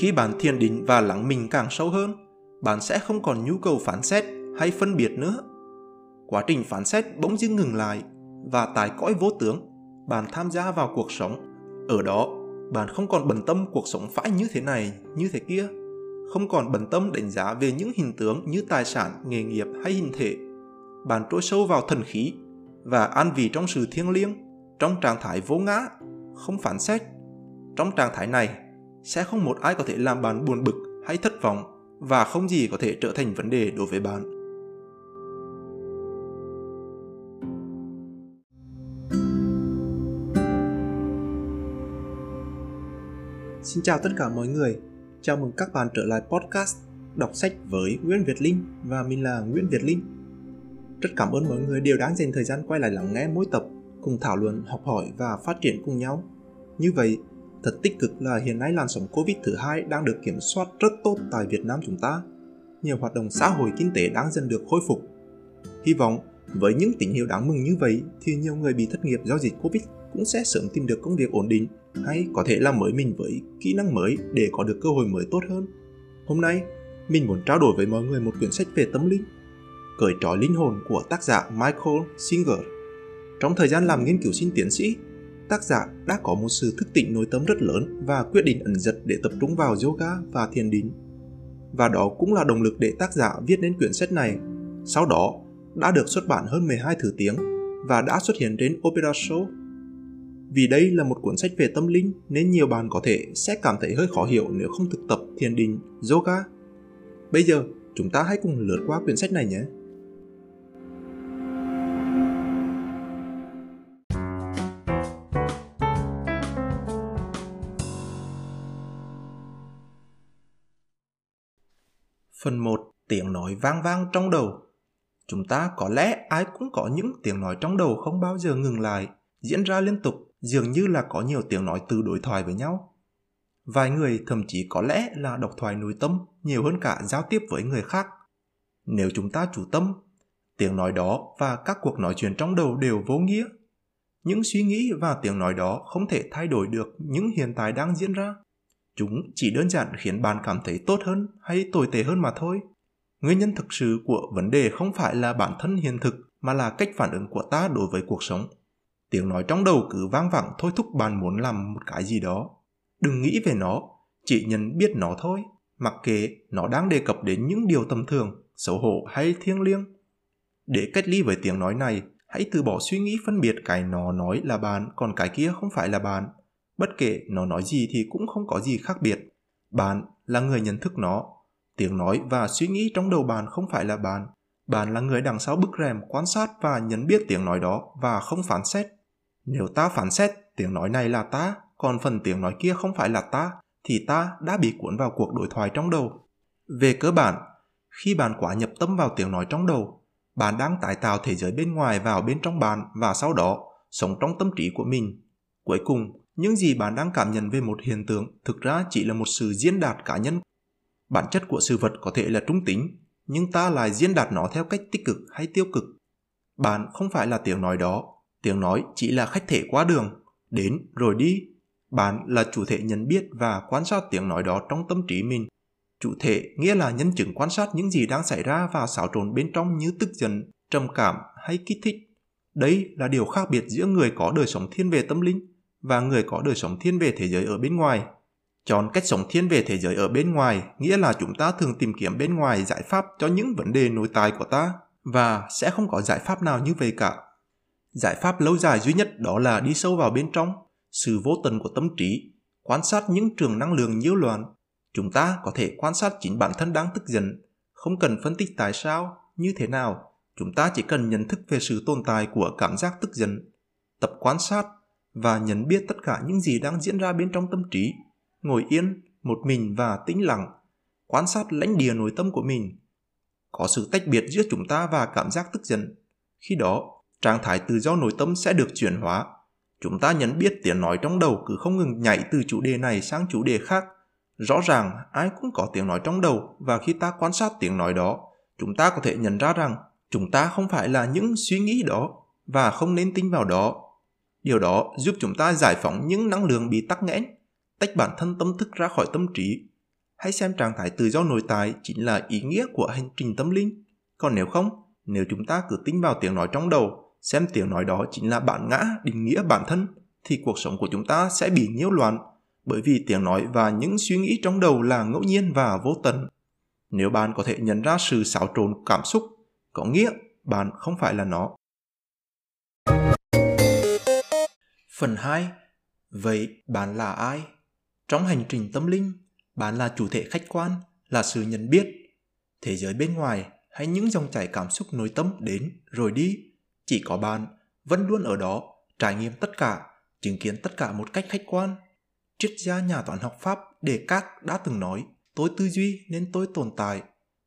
Khi bạn thiền định và lắng mình càng sâu hơn, bạn sẽ không còn nhu cầu phán xét hay phân biệt nữa. Quá trình phán xét bỗng dưng ngừng lại và tại cõi vô tướng, bạn tham gia vào cuộc sống. Ở đó, bạn không còn bận tâm cuộc sống phải như thế này, như thế kia, không còn bận tâm đánh giá về những hình tướng như tài sản, nghề nghiệp hay hình thể. Bạn trôi sâu vào thần khí và an vị trong sự thiêng liêng, trong trạng thái vô ngã, không phản xét. Trong trạng thái này, sẽ không một ai có thể làm bạn buồn bực hay thất vọng và không gì có thể trở thành vấn đề đối với bạn. Xin chào tất cả mọi người. Chào mừng các bạn trở lại podcast Đọc sách với Nguyễn Việt Linh và mình là Nguyễn Việt Linh. Rất cảm ơn mọi người đều đang dành thời gian quay lại lắng nghe mỗi tập cùng thảo luận, học hỏi và phát triển cùng nhau. Như vậy, thật tích cực là hiện nay làn sóng Covid thứ hai đang được kiểm soát rất tốt tại Việt Nam chúng ta. Nhiều hoạt động xã hội kinh tế đang dần được khôi phục. Hy vọng với những tín hiệu đáng mừng như vậy thì nhiều người bị thất nghiệp do dịch Covid cũng sẽ sớm tìm được công việc ổn định hay có thể làm mới mình với kỹ năng mới để có được cơ hội mới tốt hơn. Hôm nay, mình muốn trao đổi với mọi người một quyển sách về tâm linh, Cởi trói linh hồn của tác giả Michael Singer. Trong thời gian làm nghiên cứu sinh tiến sĩ, tác giả đã có một sự thức tỉnh nội tâm rất lớn và quyết định ẩn giật để tập trung vào yoga và thiền định. Và đó cũng là động lực để tác giả viết nên quyển sách này. Sau đó, đã được xuất bản hơn 12 thứ tiếng và đã xuất hiện trên Opera Show vì đây là một cuốn sách về tâm linh nên nhiều bạn có thể sẽ cảm thấy hơi khó hiểu nếu không thực tập thiền định, yoga. Bây giờ, chúng ta hãy cùng lướt qua quyển sách này nhé. Phần 1. Tiếng nói vang vang trong đầu Chúng ta có lẽ ai cũng có những tiếng nói trong đầu không bao giờ ngừng lại, diễn ra liên tục dường như là có nhiều tiếng nói từ đối thoại với nhau. Vài người thậm chí có lẽ là độc thoại nội tâm nhiều hơn cả giao tiếp với người khác. Nếu chúng ta chủ tâm, tiếng nói đó và các cuộc nói chuyện trong đầu đều vô nghĩa. Những suy nghĩ và tiếng nói đó không thể thay đổi được những hiện tại đang diễn ra. Chúng chỉ đơn giản khiến bạn cảm thấy tốt hơn hay tồi tệ hơn mà thôi. Nguyên nhân thực sự của vấn đề không phải là bản thân hiện thực, mà là cách phản ứng của ta đối với cuộc sống. Tiếng nói trong đầu cứ vang vẳng thôi thúc bạn muốn làm một cái gì đó. Đừng nghĩ về nó, chỉ nhận biết nó thôi, mặc kệ nó đang đề cập đến những điều tầm thường, xấu hổ hay thiêng liêng. Để cách ly với tiếng nói này, hãy từ bỏ suy nghĩ phân biệt cái nó nói là bạn còn cái kia không phải là bạn bất kể nó nói gì thì cũng không có gì khác biệt bạn là người nhận thức nó tiếng nói và suy nghĩ trong đầu bạn không phải là bạn bạn là người đằng sau bức rèm quan sát và nhận biết tiếng nói đó và không phán xét nếu ta phán xét tiếng nói này là ta, còn phần tiếng nói kia không phải là ta, thì ta đã bị cuốn vào cuộc đối thoại trong đầu. Về cơ bản, khi bạn quá nhập tâm vào tiếng nói trong đầu, bạn đang tái tạo thế giới bên ngoài vào bên trong bạn và sau đó sống trong tâm trí của mình. Cuối cùng, những gì bạn đang cảm nhận về một hiện tượng thực ra chỉ là một sự diễn đạt cá nhân. Bản chất của sự vật có thể là trung tính, nhưng ta lại diễn đạt nó theo cách tích cực hay tiêu cực. Bạn không phải là tiếng nói đó, Tiếng nói chỉ là khách thể qua đường, đến rồi đi. Bạn là chủ thể nhận biết và quan sát tiếng nói đó trong tâm trí mình. Chủ thể nghĩa là nhân chứng quan sát những gì đang xảy ra và xáo trộn bên trong như tức giận, trầm cảm hay kích thích. Đây là điều khác biệt giữa người có đời sống thiên về tâm linh và người có đời sống thiên về thế giới ở bên ngoài. Chọn cách sống thiên về thế giới ở bên ngoài nghĩa là chúng ta thường tìm kiếm bên ngoài giải pháp cho những vấn đề nội tại của ta và sẽ không có giải pháp nào như vậy cả Giải pháp lâu dài duy nhất đó là đi sâu vào bên trong, sự vô tận của tâm trí, quan sát những trường năng lượng nhiễu loạn. Chúng ta có thể quan sát chính bản thân đang tức giận, không cần phân tích tại sao, như thế nào. Chúng ta chỉ cần nhận thức về sự tồn tại của cảm giác tức giận, tập quan sát và nhận biết tất cả những gì đang diễn ra bên trong tâm trí. Ngồi yên, một mình và tĩnh lặng, quan sát lãnh địa nội tâm của mình. Có sự tách biệt giữa chúng ta và cảm giác tức giận. Khi đó, trạng thái tự do nội tâm sẽ được chuyển hóa. Chúng ta nhận biết tiếng nói trong đầu cứ không ngừng nhảy từ chủ đề này sang chủ đề khác. Rõ ràng ai cũng có tiếng nói trong đầu và khi ta quan sát tiếng nói đó, chúng ta có thể nhận ra rằng chúng ta không phải là những suy nghĩ đó và không nên tin vào đó. Điều đó giúp chúng ta giải phóng những năng lượng bị tắc nghẽn, tách bản thân tâm thức ra khỏi tâm trí. hãy xem trạng thái tự do nội tại chính là ý nghĩa của hành trình tâm linh. Còn nếu không, nếu chúng ta cứ tin vào tiếng nói trong đầu, xem tiếng nói đó chính là bản ngã, định nghĩa bản thân, thì cuộc sống của chúng ta sẽ bị nhiễu loạn, bởi vì tiếng nói và những suy nghĩ trong đầu là ngẫu nhiên và vô tận. Nếu bạn có thể nhận ra sự xáo trộn cảm xúc, có nghĩa bạn không phải là nó. Phần 2. Vậy bạn là ai? Trong hành trình tâm linh, bạn là chủ thể khách quan, là sự nhận biết. Thế giới bên ngoài hay những dòng chảy cảm xúc nội tâm đến rồi đi, chỉ có bạn vẫn luôn ở đó, trải nghiệm tất cả, chứng kiến tất cả một cách khách quan. Triết gia nhà toán học Pháp Đề Các đã từng nói, tôi tư duy nên tôi tồn tại.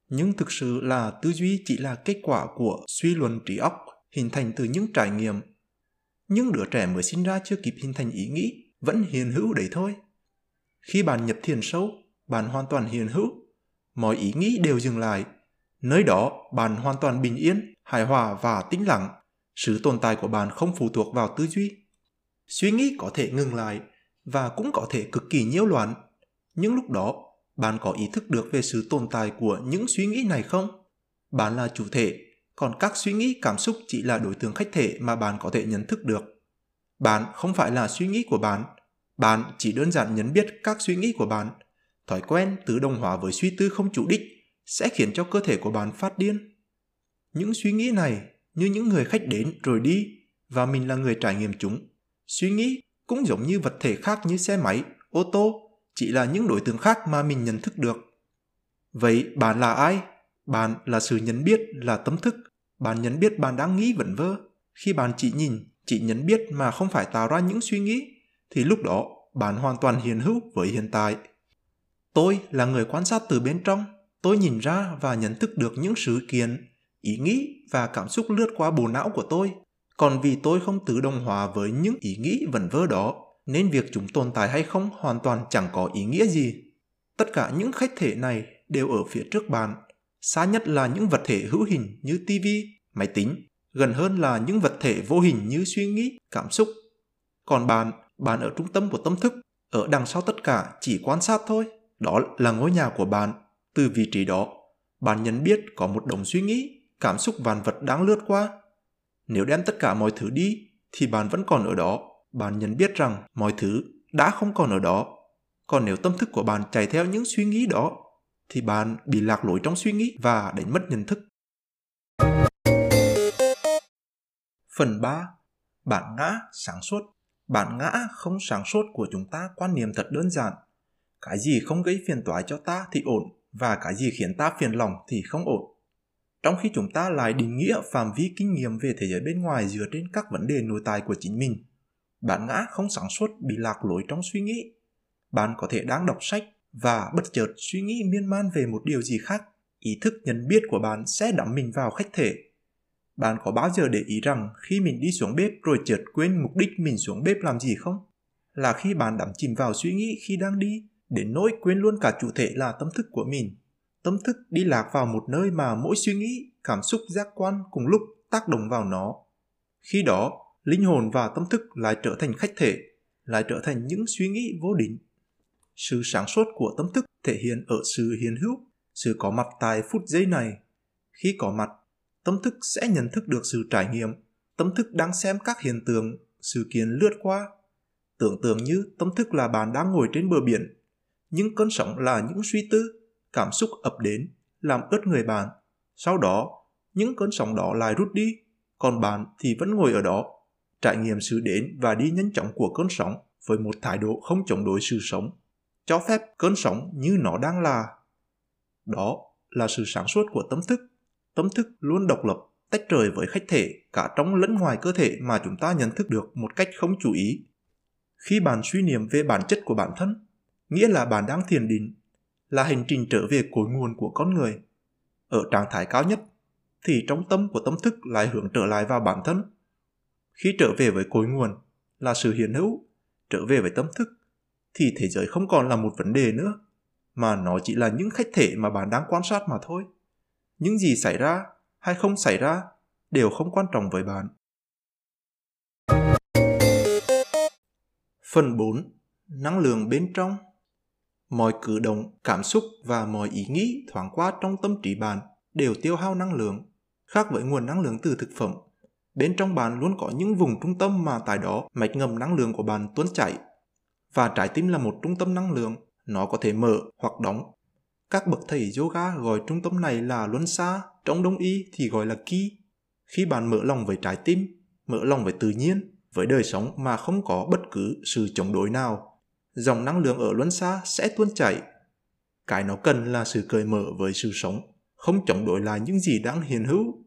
Nhưng thực sự là tư duy chỉ là kết quả của suy luận trí óc, hình thành từ những trải nghiệm. Nhưng đứa trẻ mới sinh ra chưa kịp hình thành ý nghĩ, vẫn hiền hữu đấy thôi. Khi bạn nhập thiền sâu, bạn hoàn toàn hiền hữu. Mọi ý nghĩ đều dừng lại. Nơi đó, bạn hoàn toàn bình yên, hài hòa và tĩnh lặng. Sự tồn tại của bạn không phụ thuộc vào tư duy. Suy nghĩ có thể ngừng lại và cũng có thể cực kỳ nhiễu loạn. Nhưng lúc đó, bạn có ý thức được về sự tồn tại của những suy nghĩ này không? Bạn là chủ thể, còn các suy nghĩ cảm xúc chỉ là đối tượng khách thể mà bạn có thể nhận thức được. Bạn không phải là suy nghĩ của bạn, bạn chỉ đơn giản nhận biết các suy nghĩ của bạn. Thói quen tự đồng hóa với suy tư không chủ đích sẽ khiến cho cơ thể của bạn phát điên. Những suy nghĩ này như những người khách đến rồi đi và mình là người trải nghiệm chúng. Suy nghĩ cũng giống như vật thể khác như xe máy, ô tô, chỉ là những đối tượng khác mà mình nhận thức được. Vậy bạn là ai? Bạn là sự nhận biết, là tâm thức. Bạn nhận biết bạn đang nghĩ vẩn vơ. Khi bạn chỉ nhìn, chỉ nhận biết mà không phải tạo ra những suy nghĩ, thì lúc đó bạn hoàn toàn hiện hữu với hiện tại. Tôi là người quan sát từ bên trong, tôi nhìn ra và nhận thức được những sự kiện, ý nghĩ và cảm xúc lướt qua bộ não của tôi. Còn vì tôi không tự đồng hòa với những ý nghĩ vẩn vơ đó, nên việc chúng tồn tại hay không hoàn toàn chẳng có ý nghĩa gì. Tất cả những khách thể này đều ở phía trước bạn. Xa nhất là những vật thể hữu hình như TV, máy tính, gần hơn là những vật thể vô hình như suy nghĩ, cảm xúc. Còn bạn bạn ở trung tâm của tâm thức, ở đằng sau tất cả chỉ quan sát thôi. Đó là ngôi nhà của bạn. Từ vị trí đó, bạn nhận biết có một đồng suy nghĩ, cảm xúc vạn vật đang lướt qua. Nếu đem tất cả mọi thứ đi, thì bạn vẫn còn ở đó. Bạn nhận biết rằng mọi thứ đã không còn ở đó. Còn nếu tâm thức của bạn chạy theo những suy nghĩ đó, thì bạn bị lạc lối trong suy nghĩ và đánh mất nhận thức. Phần 3. Bản ngã sáng suốt bản ngã không sáng suốt của chúng ta quan niệm thật đơn giản. Cái gì không gây phiền toái cho ta thì ổn, và cái gì khiến ta phiền lòng thì không ổn. Trong khi chúng ta lại định nghĩa phạm vi kinh nghiệm về thế giới bên ngoài dựa trên các vấn đề nội tại của chính mình, bản ngã không sáng suốt bị lạc lối trong suy nghĩ. Bạn có thể đang đọc sách và bất chợt suy nghĩ miên man về một điều gì khác. Ý thức nhận biết của bạn sẽ đắm mình vào khách thể bạn có bao giờ để ý rằng khi mình đi xuống bếp rồi chợt quên mục đích mình xuống bếp làm gì không? Là khi bạn đắm chìm vào suy nghĩ khi đang đi, đến nỗi quên luôn cả chủ thể là tâm thức của mình. Tâm thức đi lạc vào một nơi mà mỗi suy nghĩ, cảm xúc giác quan cùng lúc tác động vào nó. Khi đó, linh hồn và tâm thức lại trở thành khách thể, lại trở thành những suy nghĩ vô định. Sự sáng suốt của tâm thức thể hiện ở sự hiền hữu, sự có mặt tại phút giây này. Khi có mặt, tâm thức sẽ nhận thức được sự trải nghiệm tâm thức đang xem các hiện tượng sự kiện lướt qua. Tưởng tượng như tâm thức là bạn đang ngồi trên bờ biển những cơn sóng là những suy tư cảm xúc ập đến làm ướt người bạn. Sau đó những cơn sóng đó lại rút đi còn bạn thì vẫn ngồi ở đó trải nghiệm sự đến và đi nhanh chóng của cơn sóng với một thái độ không chống đối sự sống cho phép cơn sóng như nó đang là đó là sự sáng suốt của tâm thức tâm thức luôn độc lập, tách rời với khách thể cả trong lẫn ngoài cơ thể mà chúng ta nhận thức được một cách không chú ý. Khi bạn suy niệm về bản chất của bản thân, nghĩa là bạn đang thiền định, là hành trình trở về cội nguồn của con người. Ở trạng thái cao nhất, thì trong tâm của tâm thức lại hướng trở lại vào bản thân. Khi trở về với cội nguồn là sự hiện hữu, trở về với tâm thức, thì thế giới không còn là một vấn đề nữa, mà nó chỉ là những khách thể mà bạn đang quan sát mà thôi những gì xảy ra hay không xảy ra đều không quan trọng với bạn. Phần 4. Năng lượng bên trong mọi cử động, cảm xúc và mọi ý nghĩ thoáng qua trong tâm trí bạn đều tiêu hao năng lượng. Khác với nguồn năng lượng từ thực phẩm, bên trong bạn luôn có những vùng trung tâm mà tại đó mạch ngầm năng lượng của bạn tuôn chảy. Và trái tim là một trung tâm năng lượng, nó có thể mở hoặc đóng. Các bậc thầy yoga gọi trung tâm này là luân xa, trong đông y thì gọi là ki. Khi bạn mở lòng với trái tim, mở lòng với tự nhiên, với đời sống mà không có bất cứ sự chống đối nào, dòng năng lượng ở luân xa sẽ tuôn chảy. Cái nó cần là sự cởi mở với sự sống, không chống đối lại những gì đang hiện hữu.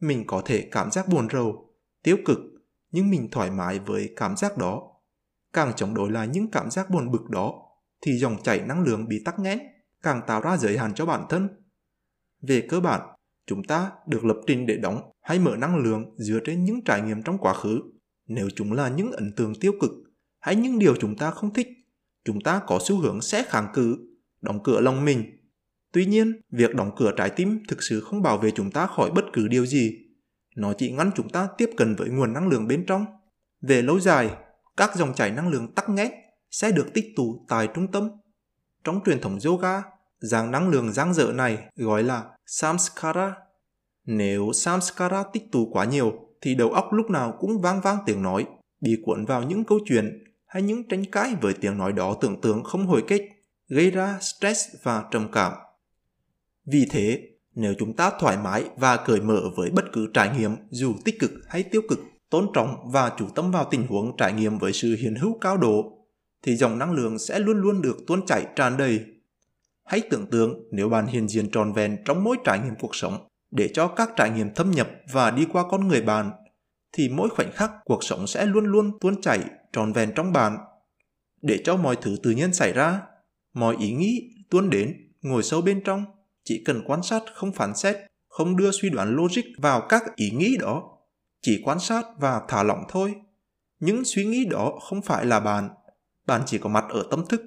Mình có thể cảm giác buồn rầu, tiêu cực, nhưng mình thoải mái với cảm giác đó. Càng chống đối lại những cảm giác buồn bực đó, thì dòng chảy năng lượng bị tắc nghẽn, càng tạo ra giới hạn cho bản thân. Về cơ bản, chúng ta được lập trình để đóng hay mở năng lượng dựa trên những trải nghiệm trong quá khứ. Nếu chúng là những ấn tượng tiêu cực hay những điều chúng ta không thích, chúng ta có xu hướng sẽ kháng cự, đóng cửa lòng mình. Tuy nhiên, việc đóng cửa trái tim thực sự không bảo vệ chúng ta khỏi bất cứ điều gì. Nó chỉ ngăn chúng ta tiếp cận với nguồn năng lượng bên trong. Về lâu dài, các dòng chảy năng lượng tắc nghẽn sẽ được tích tụ tại trung tâm. Trong truyền thống yoga, dạng năng lượng giang dở này gọi là samskara. Nếu samskara tích tụ quá nhiều thì đầu óc lúc nào cũng vang vang tiếng nói, bị cuốn vào những câu chuyện hay những tranh cãi với tiếng nói đó tưởng tượng không hồi kết, gây ra stress và trầm cảm. Vì thế, nếu chúng ta thoải mái và cởi mở với bất cứ trải nghiệm dù tích cực hay tiêu cực, tôn trọng và chủ tâm vào tình huống trải nghiệm với sự hiện hữu cao độ, thì dòng năng lượng sẽ luôn luôn được tuôn chảy tràn đầy. Hãy tưởng tượng nếu bạn hiện diện tròn vẹn trong mỗi trải nghiệm cuộc sống, để cho các trải nghiệm thâm nhập và đi qua con người bạn, thì mỗi khoảnh khắc cuộc sống sẽ luôn luôn tuôn chảy tròn vẹn trong bạn. Để cho mọi thứ tự nhiên xảy ra, mọi ý nghĩ tuôn đến, ngồi sâu bên trong, chỉ cần quan sát không phán xét, không đưa suy đoán logic vào các ý nghĩ đó, chỉ quan sát và thả lỏng thôi. Những suy nghĩ đó không phải là bạn, bạn chỉ có mặt ở tâm thức,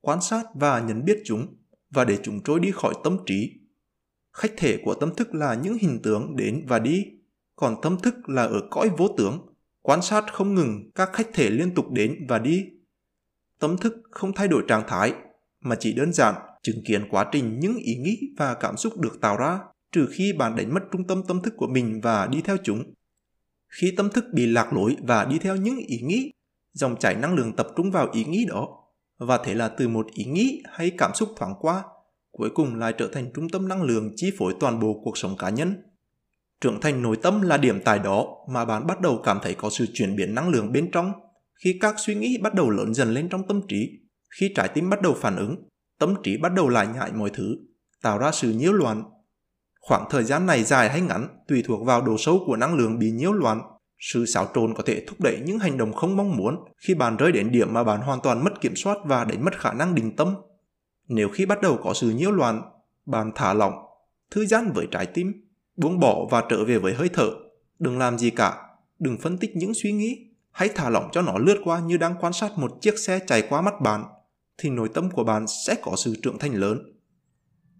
quan sát và nhận biết chúng và để chúng trôi đi khỏi tâm trí. Khách thể của tâm thức là những hình tướng đến và đi, còn tâm thức là ở cõi vô tướng, quan sát không ngừng các khách thể liên tục đến và đi. Tâm thức không thay đổi trạng thái, mà chỉ đơn giản chứng kiến quá trình những ý nghĩ và cảm xúc được tạo ra trừ khi bạn đánh mất trung tâm tâm thức của mình và đi theo chúng. Khi tâm thức bị lạc lối và đi theo những ý nghĩ, dòng chảy năng lượng tập trung vào ý nghĩ đó và thế là từ một ý nghĩ hay cảm xúc thoáng qua, cuối cùng lại trở thành trung tâm năng lượng chi phối toàn bộ cuộc sống cá nhân. Trưởng thành nội tâm là điểm tài đó mà bạn bắt đầu cảm thấy có sự chuyển biến năng lượng bên trong khi các suy nghĩ bắt đầu lớn dần lên trong tâm trí, khi trái tim bắt đầu phản ứng, tâm trí bắt đầu lại nhại mọi thứ, tạo ra sự nhiễu loạn. Khoảng thời gian này dài hay ngắn tùy thuộc vào độ sâu của năng lượng bị nhiễu loạn. Sự xáo trộn có thể thúc đẩy những hành động không mong muốn khi bạn rơi đến điểm mà bạn hoàn toàn mất kiểm soát và đánh mất khả năng định tâm. Nếu khi bắt đầu có sự nhiễu loạn, bạn thả lỏng, thư giãn với trái tim, buông bỏ và trở về với hơi thở. Đừng làm gì cả, đừng phân tích những suy nghĩ, hãy thả lỏng cho nó lướt qua như đang quan sát một chiếc xe chạy qua mắt bạn, thì nội tâm của bạn sẽ có sự trưởng thành lớn.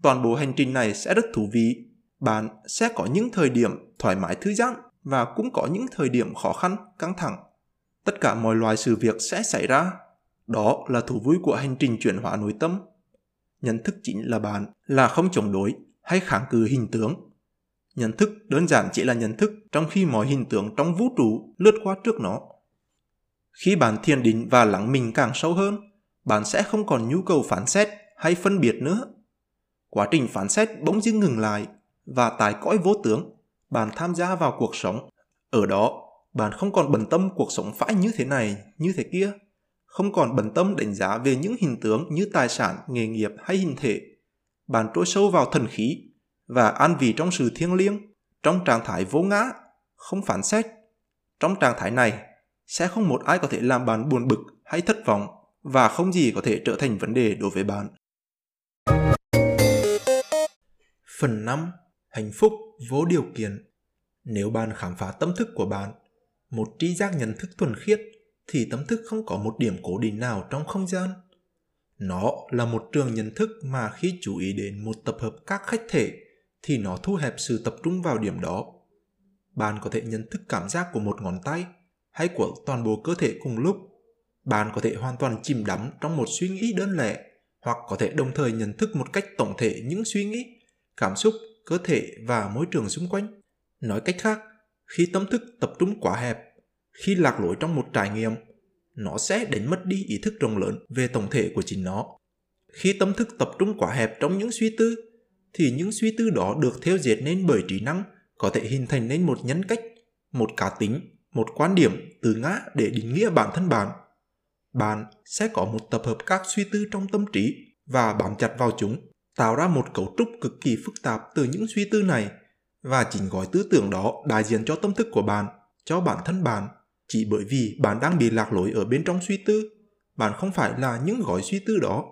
Toàn bộ hành trình này sẽ rất thú vị. Bạn sẽ có những thời điểm thoải mái thư giãn và cũng có những thời điểm khó khăn, căng thẳng. Tất cả mọi loài sự việc sẽ xảy ra. Đó là thú vui của hành trình chuyển hóa nội tâm. Nhận thức chính là bạn là không chống đối hay kháng cự hình tướng Nhận thức đơn giản chỉ là nhận thức trong khi mọi hình tướng trong vũ trụ lướt qua trước nó. Khi bạn thiền định và lắng mình càng sâu hơn, bạn sẽ không còn nhu cầu phán xét hay phân biệt nữa. Quá trình phán xét bỗng dưng ngừng lại và tài cõi vô tướng, bạn tham gia vào cuộc sống. Ở đó, bạn không còn bận tâm cuộc sống phải như thế này, như thế kia. Không còn bận tâm đánh giá về những hình tướng như tài sản, nghề nghiệp hay hình thể. Bạn trôi sâu vào thần khí và an vị trong sự thiêng liêng, trong trạng thái vô ngã, không phản xét. Trong trạng thái này, sẽ không một ai có thể làm bạn buồn bực hay thất vọng và không gì có thể trở thành vấn đề đối với bạn. Phần 5. Hạnh phúc vô điều kiện Nếu bạn khám phá tâm thức của bạn, một tri giác nhận thức thuần khiết, thì tâm thức không có một điểm cố định nào trong không gian. Nó là một trường nhận thức mà khi chú ý đến một tập hợp các khách thể thì nó thu hẹp sự tập trung vào điểm đó. Bạn có thể nhận thức cảm giác của một ngón tay hay của toàn bộ cơ thể cùng lúc. Bạn có thể hoàn toàn chìm đắm trong một suy nghĩ đơn lẻ hoặc có thể đồng thời nhận thức một cách tổng thể những suy nghĩ, cảm xúc, cơ thể và môi trường xung quanh. Nói cách khác, khi tâm thức tập trung quá hẹp, khi lạc lối trong một trải nghiệm, nó sẽ đánh mất đi ý thức rộng lớn về tổng thể của chính nó. Khi tâm thức tập trung quá hẹp trong những suy tư, thì những suy tư đó được theo dệt nên bởi trí năng có thể hình thành nên một nhân cách, một cá tính, một quan điểm từ ngã để định nghĩa bản thân bạn. Bạn sẽ có một tập hợp các suy tư trong tâm trí và bám chặt vào chúng, tạo ra một cấu trúc cực kỳ phức tạp từ những suy tư này và chính gói tư tưởng đó đại diện cho tâm thức của bạn, cho bản thân bạn. Chỉ bởi vì bạn đang bị lạc lối ở bên trong suy tư, bạn không phải là những gói suy tư đó.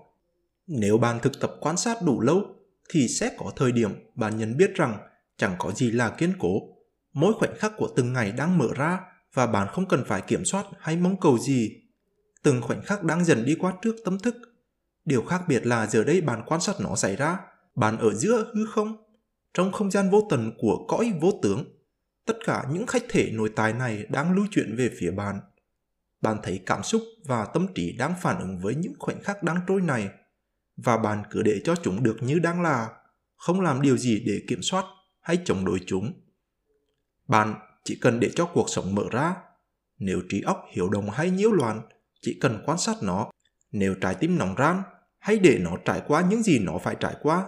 Nếu bạn thực tập quan sát đủ lâu, thì sẽ có thời điểm bạn nhận biết rằng chẳng có gì là kiên cố. Mỗi khoảnh khắc của từng ngày đang mở ra và bạn không cần phải kiểm soát hay mong cầu gì. Từng khoảnh khắc đang dần đi qua trước tâm thức. Điều khác biệt là giờ đây bạn quan sát nó xảy ra, bạn ở giữa hư không, trong không gian vô tận của cõi vô tướng. Tất cả những khách thể nội tài này đang lưu chuyển về phía bạn. Bạn thấy cảm xúc và tâm trí đang phản ứng với những khoảnh khắc đang trôi này và bạn cứ để cho chúng được như đang là, không làm điều gì để kiểm soát hay chống đối chúng. Bạn chỉ cần để cho cuộc sống mở ra. Nếu trí óc hiểu đồng hay nhiễu loạn, chỉ cần quan sát nó. Nếu trái tim nóng ran, hãy để nó trải qua những gì nó phải trải qua.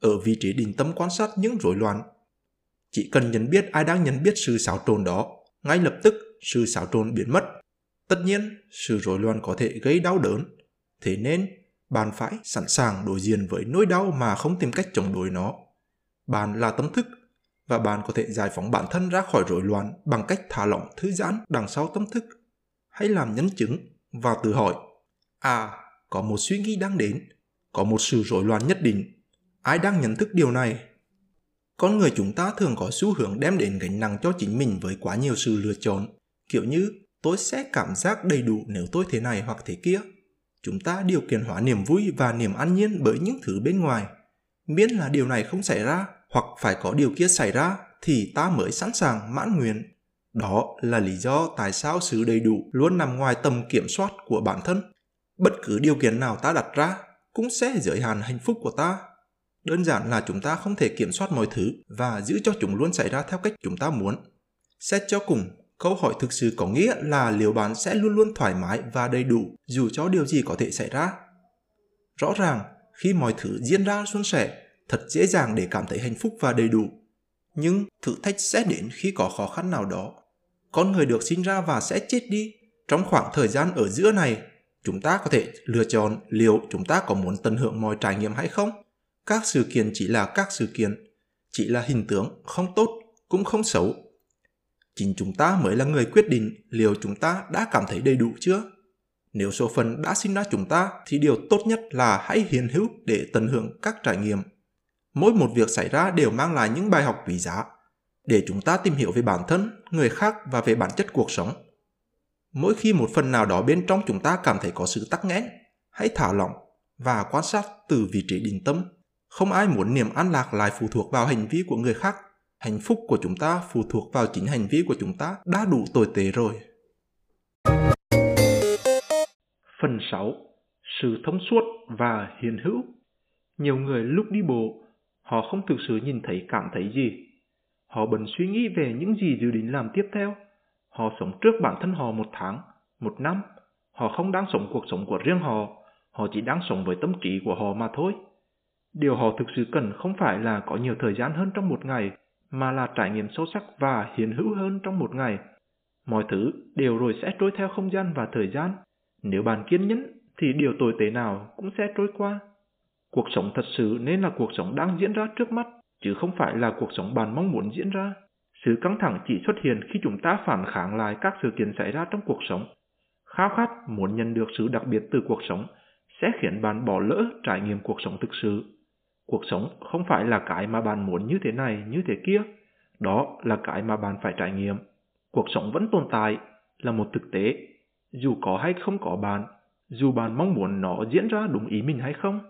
Ở vị trí định tâm quan sát những rối loạn. Chỉ cần nhận biết ai đang nhận biết sự xáo trộn đó, ngay lập tức sự xáo trộn biến mất. Tất nhiên, sự rối loạn có thể gây đau đớn. Thế nên, bạn phải sẵn sàng đối diện với nỗi đau mà không tìm cách chống đối nó. Bạn là tâm thức và bạn có thể giải phóng bản thân ra khỏi rối loạn bằng cách thả lỏng thư giãn đằng sau tâm thức. Hãy làm nhân chứng và tự hỏi, à, có một suy nghĩ đang đến, có một sự rối loạn nhất định. Ai đang nhận thức điều này? Con người chúng ta thường có xu hướng đem đến gánh nặng cho chính mình với quá nhiều sự lựa chọn, kiểu như tôi sẽ cảm giác đầy đủ nếu tôi thế này hoặc thế kia. Chúng ta điều kiện hóa niềm vui và niềm an nhiên bởi những thứ bên ngoài. Miễn là điều này không xảy ra hoặc phải có điều kia xảy ra thì ta mới sẵn sàng mãn nguyện. Đó là lý do tại sao sự đầy đủ luôn nằm ngoài tầm kiểm soát của bản thân. Bất cứ điều kiện nào ta đặt ra cũng sẽ giới hạn hạnh phúc của ta. Đơn giản là chúng ta không thể kiểm soát mọi thứ và giữ cho chúng luôn xảy ra theo cách chúng ta muốn. Xét cho cùng, câu hỏi thực sự có nghĩa là liệu bạn sẽ luôn luôn thoải mái và đầy đủ dù cho điều gì có thể xảy ra. Rõ ràng, khi mọi thứ diễn ra suôn sẻ, thật dễ dàng để cảm thấy hạnh phúc và đầy đủ. Nhưng thử thách sẽ đến khi có khó khăn nào đó. Con người được sinh ra và sẽ chết đi. Trong khoảng thời gian ở giữa này, chúng ta có thể lựa chọn liệu chúng ta có muốn tận hưởng mọi trải nghiệm hay không. Các sự kiện chỉ là các sự kiện, chỉ là hình tướng không tốt cũng không xấu. Chính chúng ta mới là người quyết định liệu chúng ta đã cảm thấy đầy đủ chưa. Nếu số phận đã sinh ra chúng ta thì điều tốt nhất là hãy hiền hữu để tận hưởng các trải nghiệm mỗi một việc xảy ra đều mang lại những bài học quý giá để chúng ta tìm hiểu về bản thân, người khác và về bản chất cuộc sống. Mỗi khi một phần nào đó bên trong chúng ta cảm thấy có sự tắc nghẽn, hãy thả lỏng và quan sát từ vị trí định tâm. Không ai muốn niềm an lạc lại phụ thuộc vào hành vi của người khác. Hạnh phúc của chúng ta phụ thuộc vào chính hành vi của chúng ta đã đủ tồi tệ rồi. Phần 6. Sự thông suốt và hiện hữu Nhiều người lúc đi bộ Họ không thực sự nhìn thấy cảm thấy gì. Họ bận suy nghĩ về những gì dự định làm tiếp theo. Họ sống trước bản thân họ một tháng, một năm. Họ không đang sống cuộc sống của riêng họ. Họ chỉ đang sống với tâm trí của họ mà thôi. Điều họ thực sự cần không phải là có nhiều thời gian hơn trong một ngày, mà là trải nghiệm sâu sắc và hiện hữu hơn trong một ngày. Mọi thứ đều rồi sẽ trôi theo không gian và thời gian. Nếu bạn kiên nhẫn, thì điều tồi tệ nào cũng sẽ trôi qua. Cuộc sống thật sự nên là cuộc sống đang diễn ra trước mắt, chứ không phải là cuộc sống bạn mong muốn diễn ra. Sự căng thẳng chỉ xuất hiện khi chúng ta phản kháng lại các sự kiện xảy ra trong cuộc sống. Khao khát muốn nhận được sự đặc biệt từ cuộc sống sẽ khiến bạn bỏ lỡ trải nghiệm cuộc sống thực sự. Cuộc sống không phải là cái mà bạn muốn như thế này, như thế kia. Đó là cái mà bạn phải trải nghiệm. Cuộc sống vẫn tồn tại, là một thực tế. Dù có hay không có bạn, dù bạn mong muốn nó diễn ra đúng ý mình hay không.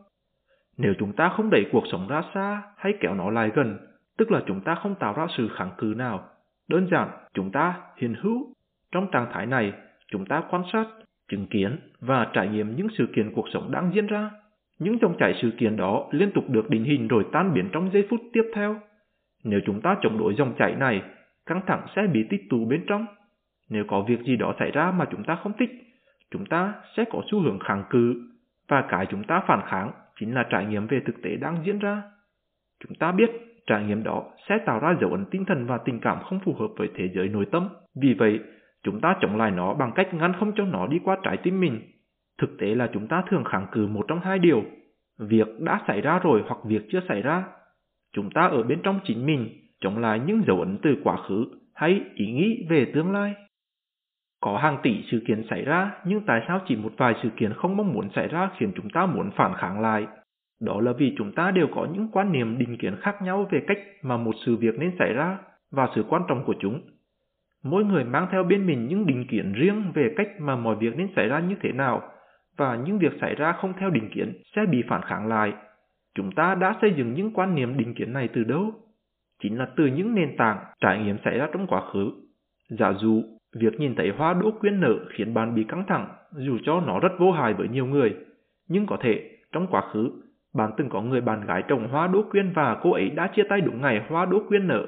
Nếu chúng ta không đẩy cuộc sống ra xa hay kéo nó lại gần, tức là chúng ta không tạo ra sự kháng cự nào. Đơn giản, chúng ta hiện hữu. Trong trạng thái này, chúng ta quan sát, chứng kiến và trải nghiệm những sự kiện cuộc sống đang diễn ra. Những dòng chảy sự kiện đó liên tục được định hình rồi tan biến trong giây phút tiếp theo. Nếu chúng ta chống đối dòng chảy này, căng thẳng sẽ bị tích tụ bên trong. Nếu có việc gì đó xảy ra mà chúng ta không thích, chúng ta sẽ có xu hướng kháng cự, và cái chúng ta phản kháng chính là trải nghiệm về thực tế đang diễn ra. Chúng ta biết trải nghiệm đó sẽ tạo ra dấu ấn tinh thần và tình cảm không phù hợp với thế giới nội tâm. Vì vậy, chúng ta chống lại nó bằng cách ngăn không cho nó đi qua trái tim mình. Thực tế là chúng ta thường kháng cự một trong hai điều, việc đã xảy ra rồi hoặc việc chưa xảy ra. Chúng ta ở bên trong chính mình, chống lại những dấu ấn từ quá khứ hay ý nghĩ về tương lai. Có hàng tỷ sự kiện xảy ra, nhưng tại sao chỉ một vài sự kiện không mong muốn xảy ra khiến chúng ta muốn phản kháng lại? Đó là vì chúng ta đều có những quan niệm định kiến khác nhau về cách mà một sự việc nên xảy ra và sự quan trọng của chúng. Mỗi người mang theo bên mình những định kiến riêng về cách mà mọi việc nên xảy ra như thế nào, và những việc xảy ra không theo định kiến sẽ bị phản kháng lại. Chúng ta đã xây dựng những quan niệm định kiến này từ đâu? Chính là từ những nền tảng trải nghiệm xảy ra trong quá khứ. Giả dụ, việc nhìn thấy hoa đỗ quyên nở khiến bạn bị căng thẳng dù cho nó rất vô hại với nhiều người. Nhưng có thể, trong quá khứ, bạn từng có người bạn gái trồng hoa đỗ quyên và cô ấy đã chia tay đúng ngày hoa đỗ quyên nở.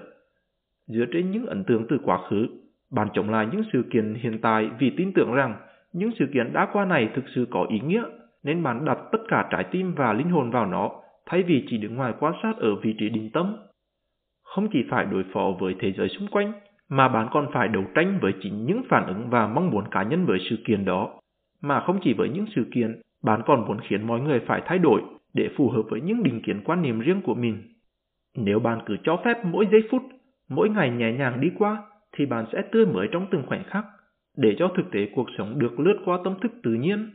Dựa trên những ấn tượng từ quá khứ, bạn chống lại những sự kiện hiện tại vì tin tưởng rằng những sự kiện đã qua này thực sự có ý nghĩa, nên bạn đặt tất cả trái tim và linh hồn vào nó, thay vì chỉ đứng ngoài quan sát ở vị trí định tâm. Không chỉ phải đối phó với thế giới xung quanh, mà bạn còn phải đấu tranh với chính những phản ứng và mong muốn cá nhân với sự kiện đó. Mà không chỉ với những sự kiện, bạn còn muốn khiến mọi người phải thay đổi để phù hợp với những định kiến quan niệm riêng của mình. Nếu bạn cứ cho phép mỗi giây phút, mỗi ngày nhẹ nhàng đi qua, thì bạn sẽ tươi mới trong từng khoảnh khắc, để cho thực tế cuộc sống được lướt qua tâm thức tự nhiên.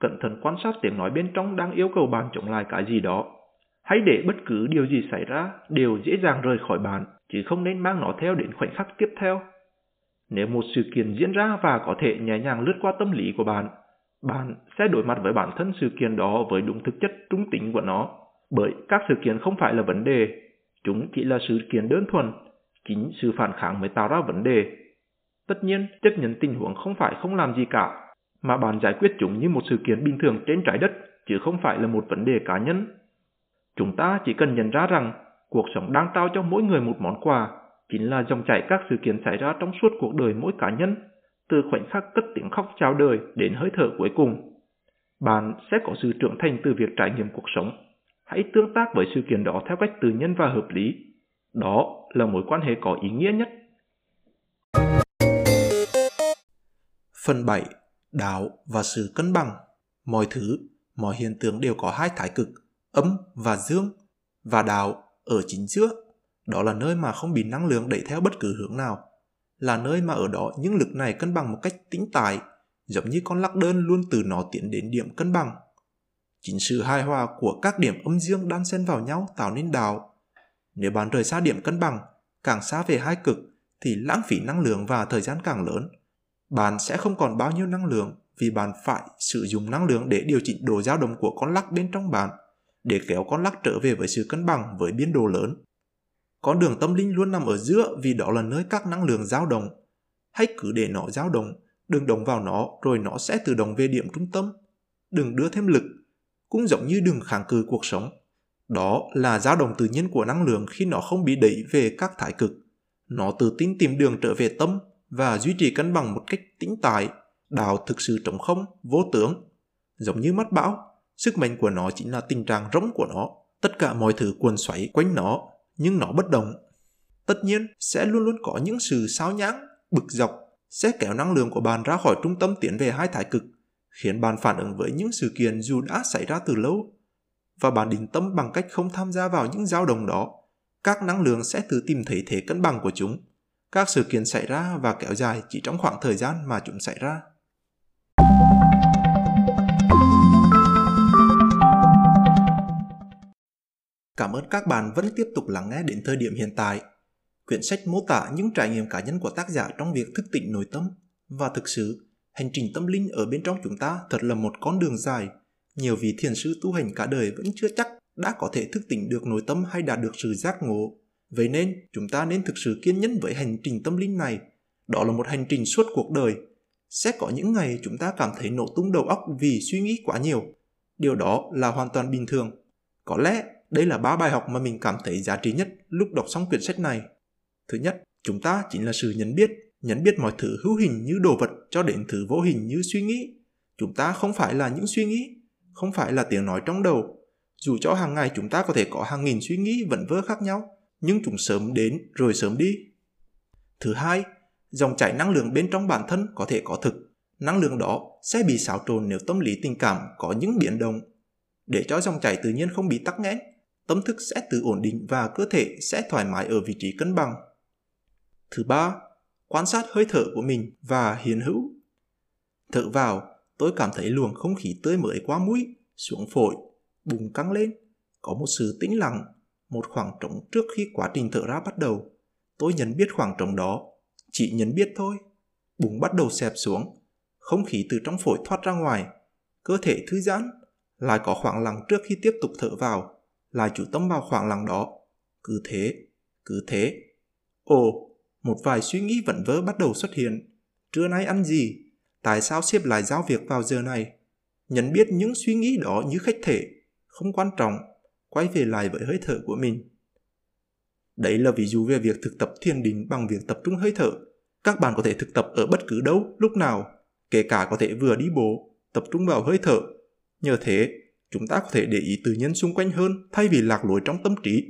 Cẩn thận quan sát tiếng nói bên trong đang yêu cầu bạn chống lại cái gì đó. Hãy để bất cứ điều gì xảy ra đều dễ dàng rời khỏi bạn, chứ không nên mang nó theo đến khoảnh khắc tiếp theo. Nếu một sự kiện diễn ra và có thể nhẹ nhàng lướt qua tâm lý của bạn, bạn sẽ đối mặt với bản thân sự kiện đó với đúng thực chất trung tính của nó. Bởi các sự kiện không phải là vấn đề, chúng chỉ là sự kiện đơn thuần, chính sự phản kháng mới tạo ra vấn đề. Tất nhiên, chấp nhận tình huống không phải không làm gì cả, mà bạn giải quyết chúng như một sự kiện bình thường trên trái đất, chứ không phải là một vấn đề cá nhân. Chúng ta chỉ cần nhận ra rằng cuộc sống đang trao cho mỗi người một món quà, chính là dòng chảy các sự kiện xảy ra trong suốt cuộc đời mỗi cá nhân từ khoảnh khắc cất tiếng khóc chào đời đến hơi thở cuối cùng. Bạn sẽ có sự trưởng thành từ việc trải nghiệm cuộc sống. Hãy tương tác với sự kiện đó theo cách tự nhiên và hợp lý. Đó là mối quan hệ có ý nghĩa nhất. Phần 7. Đạo và sự cân bằng Mọi thứ, mọi hiện tượng đều có hai thái cực, âm và dương, và đạo ở chính giữa. Đó là nơi mà không bị năng lượng đẩy theo bất cứ hướng nào là nơi mà ở đó những lực này cân bằng một cách tĩnh tại, giống như con lắc đơn luôn từ nó tiến đến điểm cân bằng. Chính sự hài hòa của các điểm âm dương đan xen vào nhau tạo nên đạo. Nếu bạn rời xa điểm cân bằng, càng xa về hai cực, thì lãng phí năng lượng và thời gian càng lớn. Bạn sẽ không còn bao nhiêu năng lượng vì bạn phải sử dụng năng lượng để điều chỉnh độ dao động của con lắc bên trong bạn, để kéo con lắc trở về với sự cân bằng với biên độ lớn. Con đường tâm linh luôn nằm ở giữa vì đó là nơi các năng lượng dao động. Hãy cứ để nó dao động, đừng động vào nó rồi nó sẽ tự động về điểm trung tâm. Đừng đưa thêm lực, cũng giống như đừng kháng cự cuộc sống. Đó là dao động tự nhiên của năng lượng khi nó không bị đẩy về các thái cực. Nó tự tin tìm đường trở về tâm và duy trì cân bằng một cách tĩnh tại, đạo thực sự trống không, vô tướng. Giống như mắt bão, sức mạnh của nó chính là tình trạng rỗng của nó. Tất cả mọi thứ cuồn xoáy quanh nó nhưng nó bất động. Tất nhiên, sẽ luôn luôn có những sự sao nhãng, bực dọc, sẽ kéo năng lượng của bạn ra khỏi trung tâm tiến về hai thái cực, khiến bạn phản ứng với những sự kiện dù đã xảy ra từ lâu. Và bạn định tâm bằng cách không tham gia vào những dao động đó. Các năng lượng sẽ tự tìm thấy thế cân bằng của chúng. Các sự kiện xảy ra và kéo dài chỉ trong khoảng thời gian mà chúng xảy ra. Cảm ơn các bạn vẫn tiếp tục lắng nghe đến thời điểm hiện tại. Quyển sách mô tả những trải nghiệm cá nhân của tác giả trong việc thức tỉnh nội tâm và thực sự, hành trình tâm linh ở bên trong chúng ta thật là một con đường dài. Nhiều vị thiền sư tu hành cả đời vẫn chưa chắc đã có thể thức tỉnh được nội tâm hay đạt được sự giác ngộ. Vậy nên, chúng ta nên thực sự kiên nhẫn với hành trình tâm linh này. Đó là một hành trình suốt cuộc đời. Sẽ có những ngày chúng ta cảm thấy nổ tung đầu óc vì suy nghĩ quá nhiều. Điều đó là hoàn toàn bình thường. Có lẽ đây là ba bài học mà mình cảm thấy giá trị nhất lúc đọc xong quyển sách này. Thứ nhất, chúng ta chính là sự nhận biết, nhận biết mọi thứ hữu hình như đồ vật cho đến thứ vô hình như suy nghĩ. Chúng ta không phải là những suy nghĩ, không phải là tiếng nói trong đầu. Dù cho hàng ngày chúng ta có thể có hàng nghìn suy nghĩ vẩn vơ khác nhau, nhưng chúng sớm đến rồi sớm đi. Thứ hai, dòng chảy năng lượng bên trong bản thân có thể có thực. Năng lượng đó sẽ bị xáo trộn nếu tâm lý tình cảm có những biến động. Để cho dòng chảy tự nhiên không bị tắc nghẽn, tâm thức sẽ tự ổn định và cơ thể sẽ thoải mái ở vị trí cân bằng. Thứ ba, quan sát hơi thở của mình và hiện hữu. Thở vào, tôi cảm thấy luồng không khí tươi mới qua mũi, xuống phổi, bùng căng lên. Có một sự tĩnh lặng, một khoảng trống trước khi quá trình thở ra bắt đầu. Tôi nhận biết khoảng trống đó, chỉ nhận biết thôi. Bùng bắt đầu xẹp xuống, không khí từ trong phổi thoát ra ngoài, cơ thể thư giãn, lại có khoảng lặng trước khi tiếp tục thở vào, là chủ tâm vào khoảng lặng đó. Cứ thế, cứ thế. Ồ, một vài suy nghĩ vẩn vơ bắt đầu xuất hiện. Trưa nay ăn gì? Tại sao xếp lại giao việc vào giờ này? Nhận biết những suy nghĩ đó như khách thể, không quan trọng, quay về lại với hơi thở của mình. Đấy là ví dụ về việc thực tập thiền định bằng việc tập trung hơi thở. Các bạn có thể thực tập ở bất cứ đâu, lúc nào, kể cả có thể vừa đi bộ, tập trung vào hơi thở. Nhờ thế, chúng ta có thể để ý tự nhiên xung quanh hơn thay vì lạc lối trong tâm trí.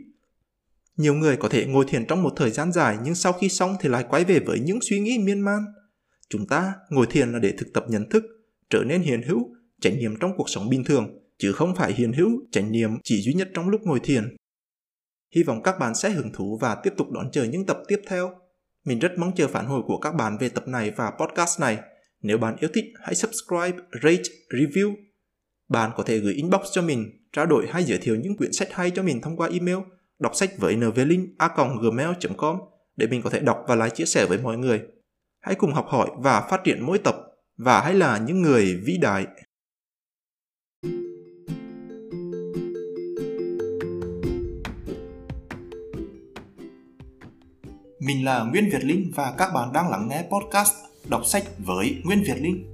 Nhiều người có thể ngồi thiền trong một thời gian dài nhưng sau khi xong thì lại quay về với những suy nghĩ miên man. Chúng ta ngồi thiền là để thực tập nhận thức, trở nên hiền hữu, trải nghiệm trong cuộc sống bình thường, chứ không phải hiền hữu, trải nghiệm chỉ duy nhất trong lúc ngồi thiền. Hy vọng các bạn sẽ hứng thú và tiếp tục đón chờ những tập tiếp theo. Mình rất mong chờ phản hồi của các bạn về tập này và podcast này. Nếu bạn yêu thích, hãy subscribe, rate, review. Bạn có thể gửi inbox cho mình, trao đổi hay giới thiệu những quyển sách hay cho mình thông qua email đọc sách với nvlinh.gmail.com để mình có thể đọc và lại chia sẻ với mọi người. Hãy cùng học hỏi và phát triển mỗi tập và hãy là những người vĩ đại. Mình là nguyễn Việt Linh và các bạn đang lắng nghe podcast Đọc sách với nguyễn Việt Linh.